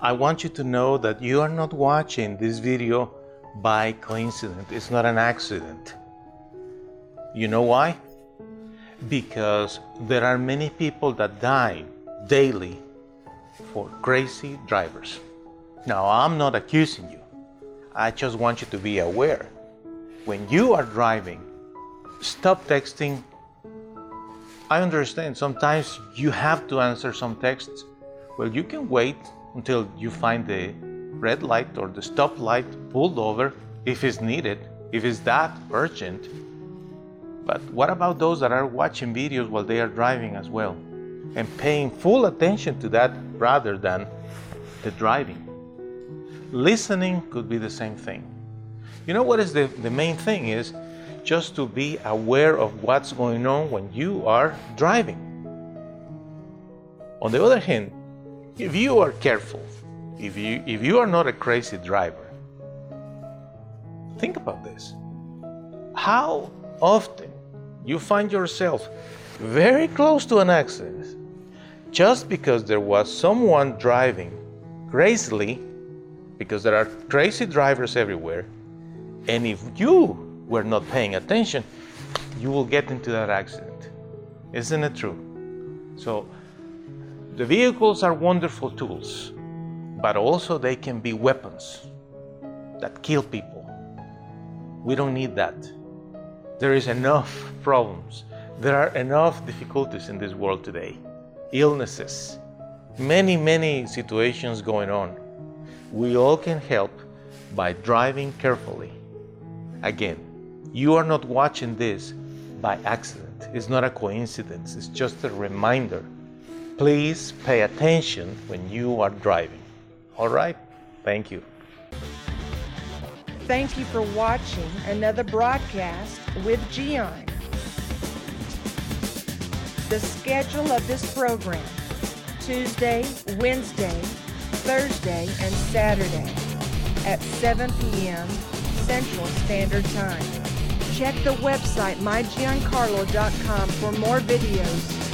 I want you to know that you are not watching this video by coincidence. It's not an accident. You know why? Because there are many people that die daily for crazy drivers. Now, I'm not accusing you. I just want you to be aware. When you are driving, stop texting. I understand sometimes you have to answer some texts. Well, you can wait until you find the red light or the stop light pulled over if it's needed, if it's that urgent. But what about those that are watching videos while they are driving as well and paying full attention to that rather than the driving? Listening could be the same thing. You know what is the, the main thing is just to be aware of what's going on when you are driving. On the other hand, if you are careful, if you if you are not a crazy driver, think about this. How often you find yourself very close to an accident just because there was someone driving crazily because there are crazy drivers everywhere and if you were not paying attention you will get into that accident isn't it true so the vehicles are wonderful tools but also they can be weapons that kill people. We don't need that. There is enough problems. There are enough difficulties in this world today. Illnesses. Many many situations going on. We all can help by driving carefully. Again you are not watching this by accident. It's not a coincidence. It's just a reminder please pay attention when you are driving all right thank you Thank you for watching another broadcast with Gian. The schedule of this program Tuesday, Wednesday, Thursday, and Saturday at 7 p.m. Central Standard Time. Check the website mygiancarlo.com for more videos.